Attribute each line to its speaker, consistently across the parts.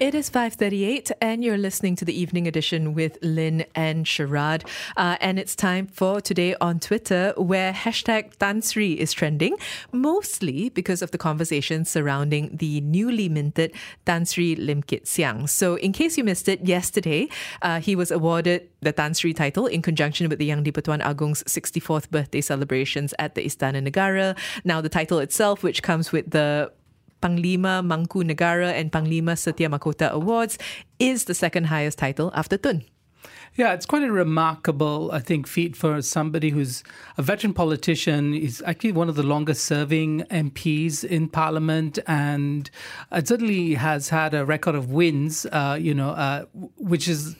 Speaker 1: It is 5.38 and you're listening to the evening edition with Lynn and Sharad. Uh, and it's time for today on Twitter where hashtag Tan Sri is trending, mostly because of the conversation surrounding the newly minted Tansri Lim Kit Siang. So in case you missed it, yesterday uh, he was awarded the Tansri title in conjunction with the Yang di-Pertuan Agong's 64th birthday celebrations at the Istana Negara. Now the title itself, which comes with the Panglima Mangku Negara and Panglima Setia Mahkota Awards, is the second highest title after Tun.
Speaker 2: Yeah, it's quite a remarkable, I think, feat for somebody who's a veteran politician. He's actually one of the longest serving MPs in Parliament and uh, certainly has had a record of wins, uh, you know, uh, which is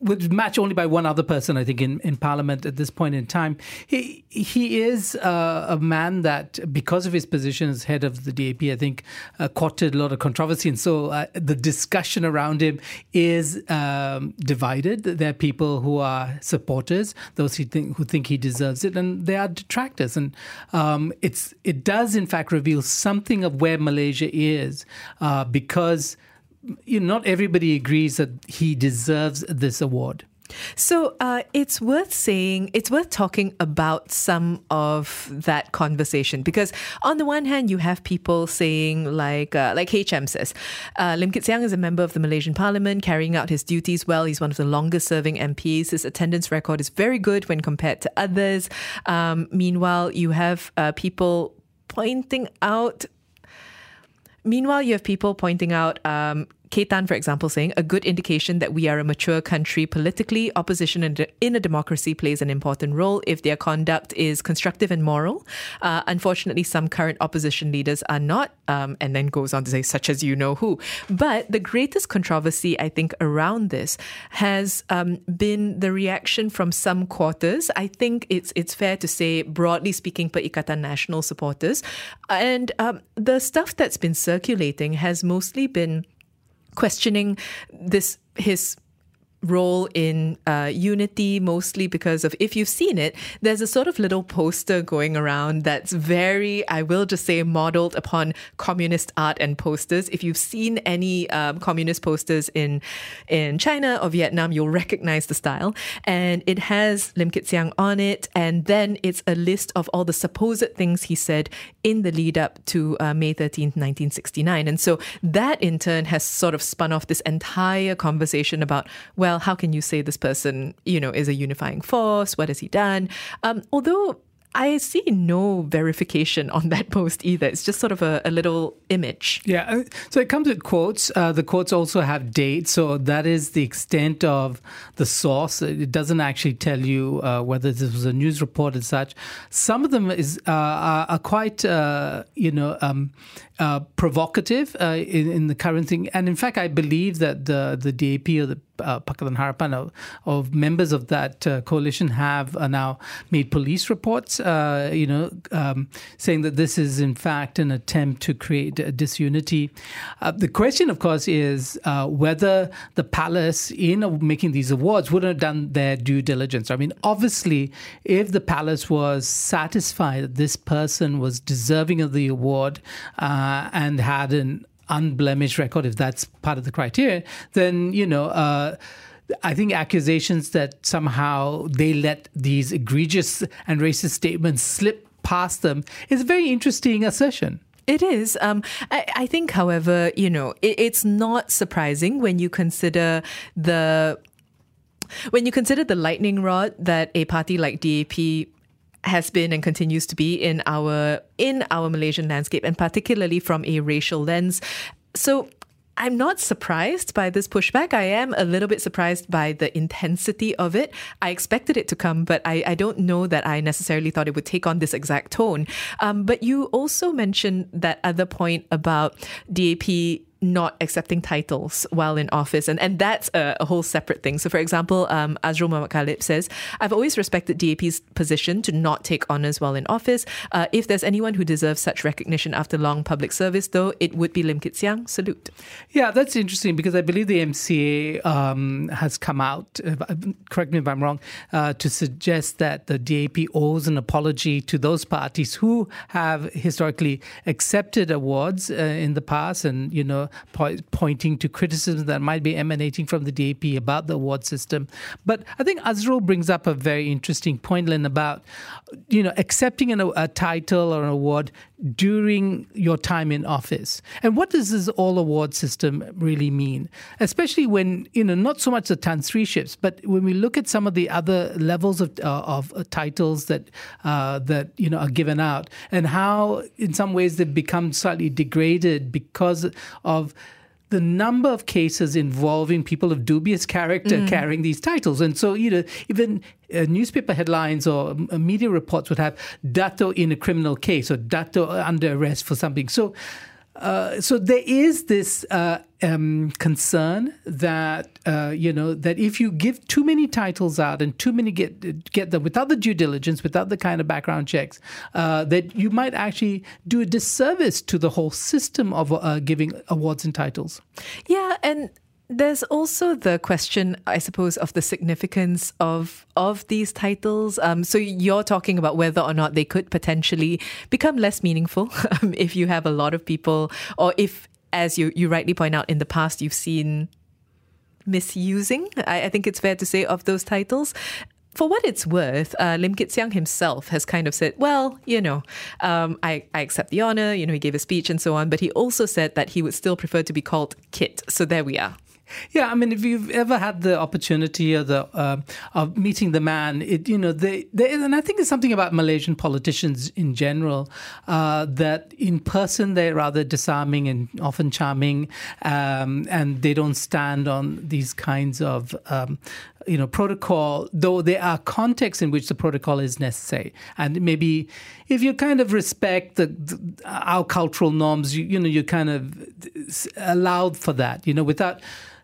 Speaker 2: would match only by one other person, I think, in, in Parliament at this point in time. He he is uh, a man that, because of his position as head of the DAP, I think, uh, courted a lot of controversy, and so uh, the discussion around him is um, divided. There are people who are supporters, those who think who think he deserves it, and there are detractors. And um, it's it does in fact reveal something of where Malaysia is, uh, because you know, not everybody agrees that he deserves this award.
Speaker 1: So uh, it's worth saying, it's worth talking about some of that conversation because on the one hand, you have people saying like, uh, like HM says, uh, Lim Kit Siang is a member of the Malaysian Parliament, carrying out his duties well. He's one of the longest serving MPs. His attendance record is very good when compared to others. Um, meanwhile, you have uh, people pointing out Meanwhile, you have people pointing out um, Ketan, for example, saying a good indication that we are a mature country politically. Opposition in, a democracy plays an important role if their conduct is constructive and moral. Uh, unfortunately, some current opposition leaders are not, um, and then goes on to say, such as you know who. But the greatest controversy, I think, around this has um, been the reaction from some quarters. I think it's it's fair to say, broadly speaking, Perikatan Nasional supporters, and um, the stuff that's been circulating has mostly been questioning this his role in uh, Unity, mostly because of, if you've seen it, there's a sort of little poster going around that's very, I will just say, modeled upon communist art and posters. If you've seen any um, communist posters in in China or Vietnam, you'll recognize the style. And it has Lim Kit Siang on it, and then it's a list of all the supposed things he said in the lead up to uh, May 13th, 1969. And so that in turn has sort of spun off this entire conversation about, well, well, how can you say this person, you know, is a unifying force? What has he done? Um, although I see no verification on that post either. It's just sort of a, a little image.
Speaker 2: Yeah. Uh, so it comes with quotes. Uh, the quotes also have dates. So that is the extent of the source. It doesn't actually tell you uh, whether this was a news report and such. Some of them is uh, are, quite, uh, you know, um, uh, provocative in, in, the current thing. And in fact, I believe that the, the DAP or the uh, Harapan of, members of that uh, coalition have uh, now made police reports, uh, you know, um, saying that this is in fact an attempt to create disunity. Uh, the question, of course, is whether the palace, in making these awards, wouldn't have done their due diligence. I mean, obviously, if the palace was satisfied that this person was deserving of the award and had an unblemished record, if that's part of the criteria, then, you know, uh, I think accusations that somehow they let these egregious and racist statements slip past them is a very interesting assertion.
Speaker 1: It is. Um, I, I, think, however, you know, it, it's not surprising when you consider the when you consider the lightning rod that a party like DAP has been and continues to be in our in our Malaysian landscape and particularly from a racial lens. So I'm not surprised by this pushback. I am a little bit surprised by the intensity of it. I expected it to come, but I, I don't know that I necessarily thought it would take on this exact tone. Um, but you also mentioned that other point about DAP not accepting titles while in office. And, and that's a, a whole separate thing. So, for example, um, Azrul Muhammad Khalib says, I've always respected DAP's position to not take honours while in office. Uh, if there's anyone who deserves such recognition after long public service, though, it would be Lim Kit Siang. Salute.
Speaker 2: Yeah, that's interesting because I believe the MCA um, has come out, uh, correct me if I'm wrong, uh, to suggest that the DAP owes an apology to those parties who have historically accepted awards uh, in the past and, you know, po- pointing to criticisms that might be emanating from the DAP about the award system. But I think Azrul brings up a very interesting point, Lynn, about, you know, accepting an, a title or an award during your time in office. And what does this all award system really mean? Especially when, you know, not so much the Tan Sri ships, but when we look at some of the other levels of, uh, of uh, titles that, uh, that, you know, are given out and how in some ways they've become slightly degraded because of the number of cases involving people of dubious character mm. carrying these titles. And so, you know, even uh, newspaper headlines or uh, media reports would have Dato in a criminal case or Dato under arrest for something. So, uh, so there is this uh, um, concern that uh, you know that if you give too many titles out and too many get get them without the due diligence, without the kind of background checks, uh, that you might actually do a disservice to the whole system of uh, giving awards and titles.
Speaker 1: Yeah, and there's also the question, I suppose, of the significance of of these titles. Um, so you're talking about whether or not they could potentially become less meaningful um, if you have a lot of people, or if, as you you rightly point out, in the past you've seen misusing. I, I think it's fair to say of those titles for what it's worth, uh, Lim Kit Siang himself has kind of said, well, you know, um, I, I accept the honor, you know, he gave a speech and so on, but he also said that he would still prefer to be called Kit. So there we are.
Speaker 2: Yeah, I mean, if you've ever had the opportunity or the uh, of meeting the man, it you know they, they and I think there's something about Malaysian politicians in general uh, that in person they're rather disarming and often charming, um, and they don't stand on these kinds of. Um, you know protocol though there are contexts in which the protocol is necessary and maybe if you kind of respect the, the, our cultural norms you, you know you kind of allowed for that you know without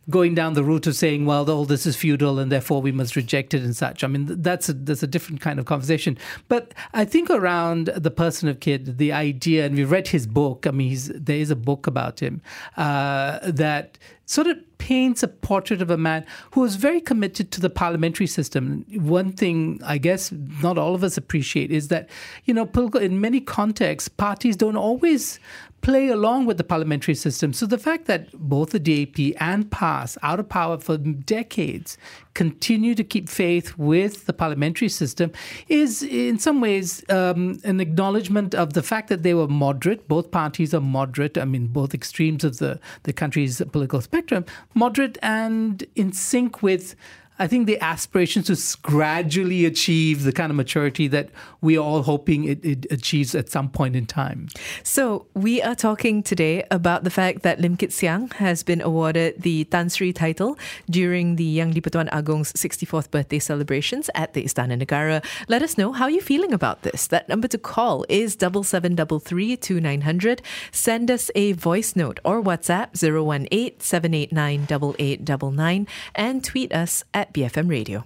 Speaker 2: going down the route of saying, well, all this is feudal and therefore we must reject it and such. I mean, that's a, that's a different kind of conversation. But I think around the person of Kit, the idea, and we read his book. I mean, there is a book about him uh, that sort of paints a portrait of a man who was very committed to the parliamentary system. One thing I guess not all of us appreciate is that, you know, in many contexts, parties don't always play along with the parliamentary system. So the fact that both the DAP and PAS, out of power for decades, continue to keep faith with the parliamentary system is, in some ways, um, an acknowledgement of the fact that they were moderate. Both parties are moderate. I mean, both extremes of the, the country's political spectrum, moderate and in sync with I think the aspirations to gradually achieve the kind of maturity that we are all hoping it, it, achieves at some point in time.
Speaker 1: So we are talking today about the fact that Lim Kit Siang has been awarded the Tan Sri title during the Yang di-Pertuan Agong's 64th birthday celebrations at the Istana Negara. Let us know how you're feeling about this. That number to call is double seven double three two nine hundred. Send us a voice note or WhatsApp 018 789 8899 and tweet us at at BFM Radio.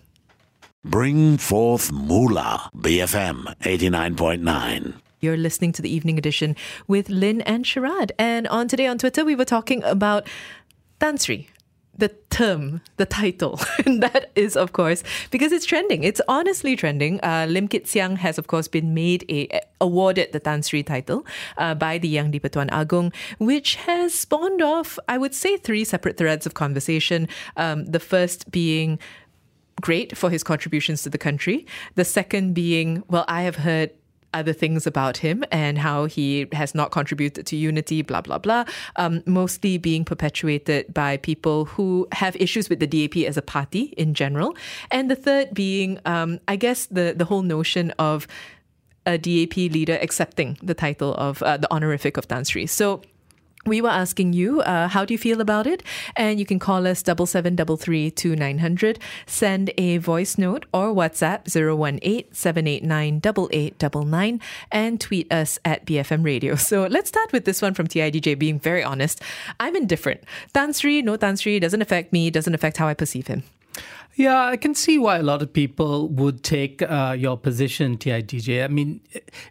Speaker 3: Bring forth Moolah, BFM 89.9.
Speaker 1: You're listening to the evening edition with Lynn and Sharad. And on today on Twitter, we were talking about Tan Sri, the term, the title. and that is, of course, because it's trending. It's honestly trending. Uh, Lim Kit Siang has, of course, been made a awarded the Tan Sri title uh, by the Yang di-Pertuan Agong, which has spawned off, I would say, three separate threads of conversation. Um, the first being great for his contributions to the country. The second being, well, I have heard other things about him and how he has not contributed to unity, blah, blah, blah, um, mostly being perpetuated by people who have issues with the DAP as a party in general. And the third being, um, I guess, the, the whole notion of a DAP leader accepting the title of uh, the honorific of Tan Sri. So we were asking you, uh, how do you feel about it? And you can call us double seven double three two nine hundred. Send a voice note or WhatsApp 018-789-8899 and tweet us at BFM Radio. So let's start with this one from TIDJ being very honest. I'm indifferent. Tan Sri, no Tan Sri, doesn't affect me, doesn't affect how I perceive him.
Speaker 2: Yeah, I can see why a lot of people would take uh, your position, TIDJ. I mean,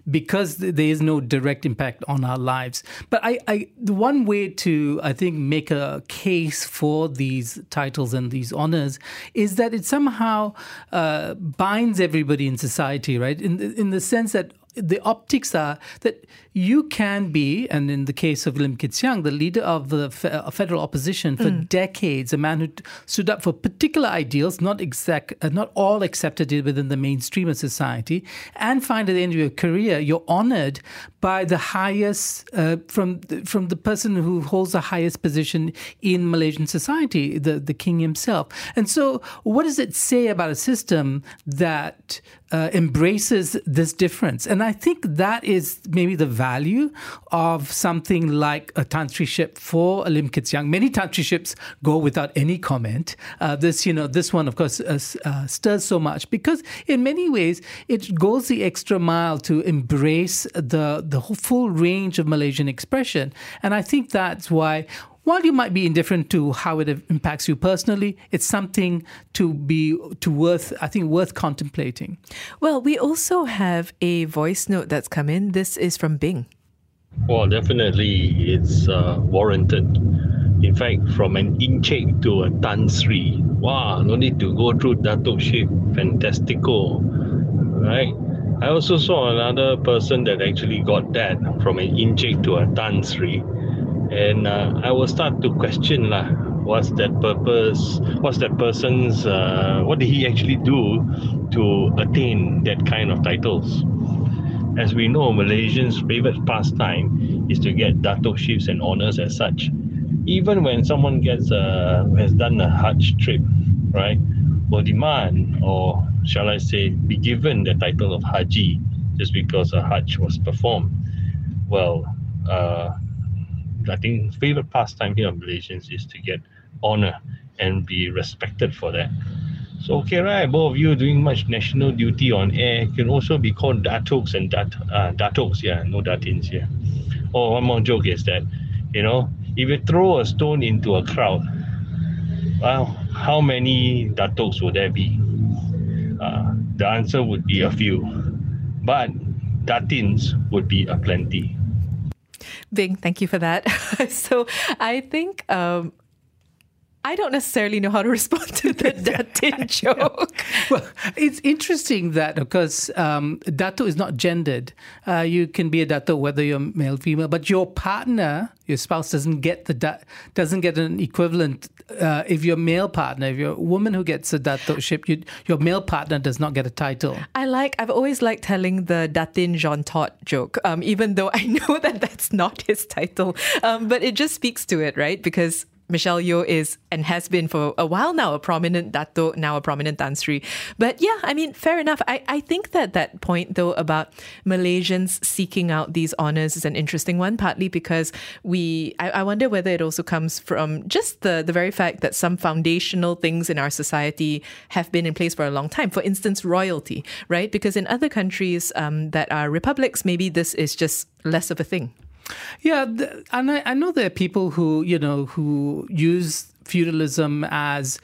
Speaker 2: because there is no direct impact on our lives. But I, I, the one way to, I think, make a case for these titles and these honors is that it somehow uh, binds everybody in society, right? In in the sense that the optics are that you can be, and in the case of Lim Kit Siang, the leader of the fe- federal opposition for mm. decades, a man who stood up for particular ideals, not exact, uh, not all accepted within the mainstream of society, and find at the end of your career you're honored by the highest uh, from from the person who holds the highest position in Malaysian society, the the king himself. And so, what does it say about a system that uh, embraces this difference? And I think that is maybe the value of something like a Tan ship for Lim Kit Siang. Many Tan ships go without any comment. Uh, this, you know, this one, of course, uh, uh, stirs so much because in many ways it goes the extra mile to embrace the the full range of Malaysian expression, and I think that's why while you might be indifferent to how it impacts you personally, it's something to be to worth I think worth contemplating.
Speaker 1: Well, we also have a voice note that's come in. This is from Bing.
Speaker 4: Well, definitely, it's uh, warranted. In fact, from an Encik to a Tan Sri, wow, no need to go through Datuk ship. Fantastico, right? I also saw another person that actually got that from an Encik to a Tan Sri and uh, I will start to question lah what's that purpose what's that person's uh, what did he actually do to attain that kind of titles? As we know Malaysians favorite pastime is to get datuk chiefs and honors as such. Even when someone gets uh, has done a hajj trip right will demand or shall I say be given the title of haji just because a hajj was performed. Well uh, I think favorite pastime here of Malaysians is to get honor and be respected for that. So okay, right? Both of you doing much national duty on air can also be called datoks and dat uh, datoks. Yeah, no datins here. Oh, one more joke is that, you know, if you throw a stone into a crowd, well, how many datoks would there be? Uh, the answer would be a few, but datins would be a plenty.
Speaker 1: Bing, thank you for that. so I think um, I don't necessarily know how to respond to the Datin joke.
Speaker 2: Well, it's interesting that because um, Dato is not gendered. Uh, you can be a Dato whether you're male, or female, but your partner, your spouse, doesn't get the da- doesn't get an equivalent. Uh, if your male partner, if you're a woman who gets a Dato ship, you, your male partner does not get a title.
Speaker 1: I like. I've always liked telling the Datin Jean Todt joke, um, even though I know that that's not his title. Um, but it just speaks to it, right? Because Michelle Yeoh is and has been for a while now a prominent Dato, now a prominent Tan Sri. But yeah, I mean, fair enough. I, I think that that point though about Malaysians seeking out these honors is an interesting one, partly because we, I, I wonder whether it also comes from just the, the very fact that some foundational things in our society have been in place for a long time. For instance, royalty, right? Because in other countries um, that are republics, maybe this is just less of a thing.
Speaker 2: Yeah, and I, I know there are people who you know who use feudalism as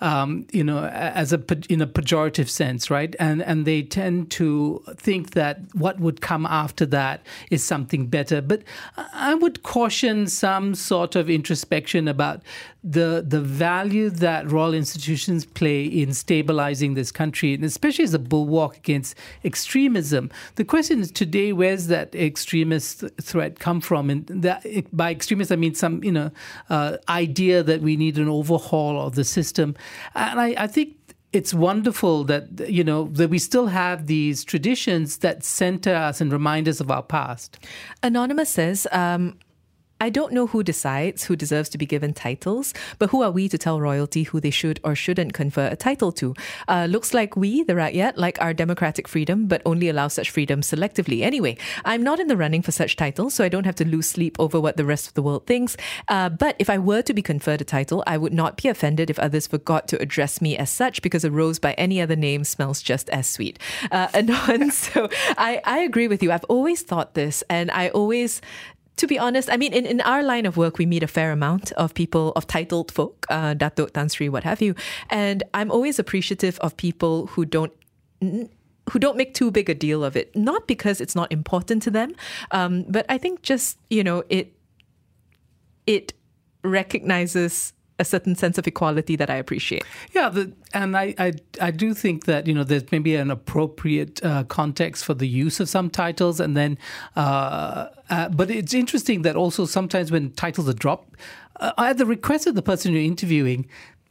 Speaker 2: um, you know, as a in a pejorative sense, right? And and they tend to think that what would come after that is something better. But I would caution some sort of introspection about the the value that royal institutions play in stabilizing this country, and especially as a bulwark against extremism. The question is today, where's that extremist threat come from? And that, by extremist, I mean some you know uh, idea that we need an overhaul of the system. And I, I think it's wonderful that you know that we still have these traditions that center us and remind us of our past.
Speaker 1: Anonymous says, um, I don't know who decides who deserves to be given titles, but who are we to tell royalty who they should or shouldn't confer a title to? Uh, looks like we, the Rakyat, like our democratic freedom, but only allow such freedom selectively. Anyway, I'm not in the running for such titles, so I don't have to lose sleep over what the rest of the world thinks. Uh, but if I were to be conferred a title, I would not be offended if others forgot to address me as such because a rose by any other name smells just as sweet. Uh, Anon, so I, I agree with you. I've always thought this, and I always to be honest, I mean, in, in our line of work, we meet a fair amount of people, of titled folk, uh, Datuk, Tan Sri, what have you. And I'm always appreciative of people who don't who don't make too big a deal of it, not because it's not important to them, um, but I think just you know it it recognizes a certain sense of equality that I appreciate.
Speaker 2: Yeah, the, and I, I, I do think that you know there's maybe an appropriate uh, context for the use of some titles, and then, uh, uh, but it's interesting that also sometimes when titles are dropped, uh, at the request of the person you're interviewing.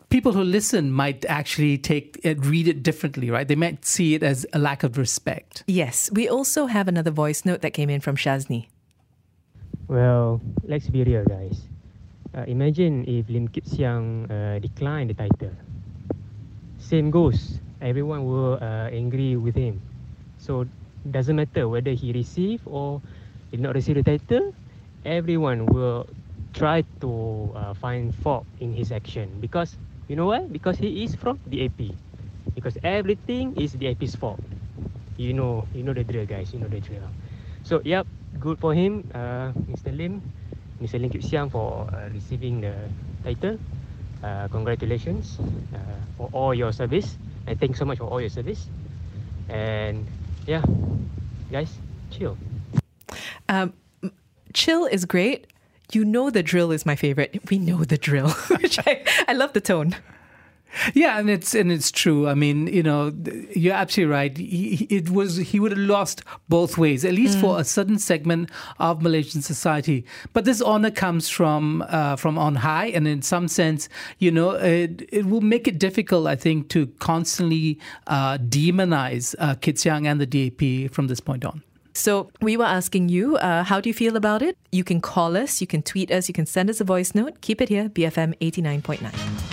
Speaker 2: People who listen might actually take it, read it differently, right? They might see it as a lack of respect.
Speaker 1: Yes, we also have another voice note that came in from Shazni.
Speaker 5: Well, let's be real, guys uh, imagine if Lim Kit Siang uh, declined the title. Same goes. Everyone will uh, angry with him. So doesn't matter whether he receive or did not receive the title. Everyone will try to uh, find fault in his action because you know why? Because he is from the AP. Because everything is the AP's fault. You know, you know the drill, guys. You know the drill. So yep, good for him, uh, Mr. Lim. Mr. Lim Kit Siang for uh, receiving the title. Uh, congratulations uh, for all your service and thanks so much for all your service. And yeah, guys, chill.
Speaker 1: Um, chill is great. You know the drill is my favorite. We know the drill, which I, I love the tone.
Speaker 2: Yeah, and it's and it's true. I mean, you know, you're absolutely right. He, it was he would have lost both ways, at least mm. for a certain segment of Malaysian society. But this honor comes from uh, from on high, and in some sense, you know, it, it will make it difficult, I think, to constantly uh, demonize uh, Kit Siang and the DAP from this point on.
Speaker 1: So we were asking you, uh, how do you feel about it? You can call us, you can tweet us, you can send us a voice note. Keep it here, BFM 89.9.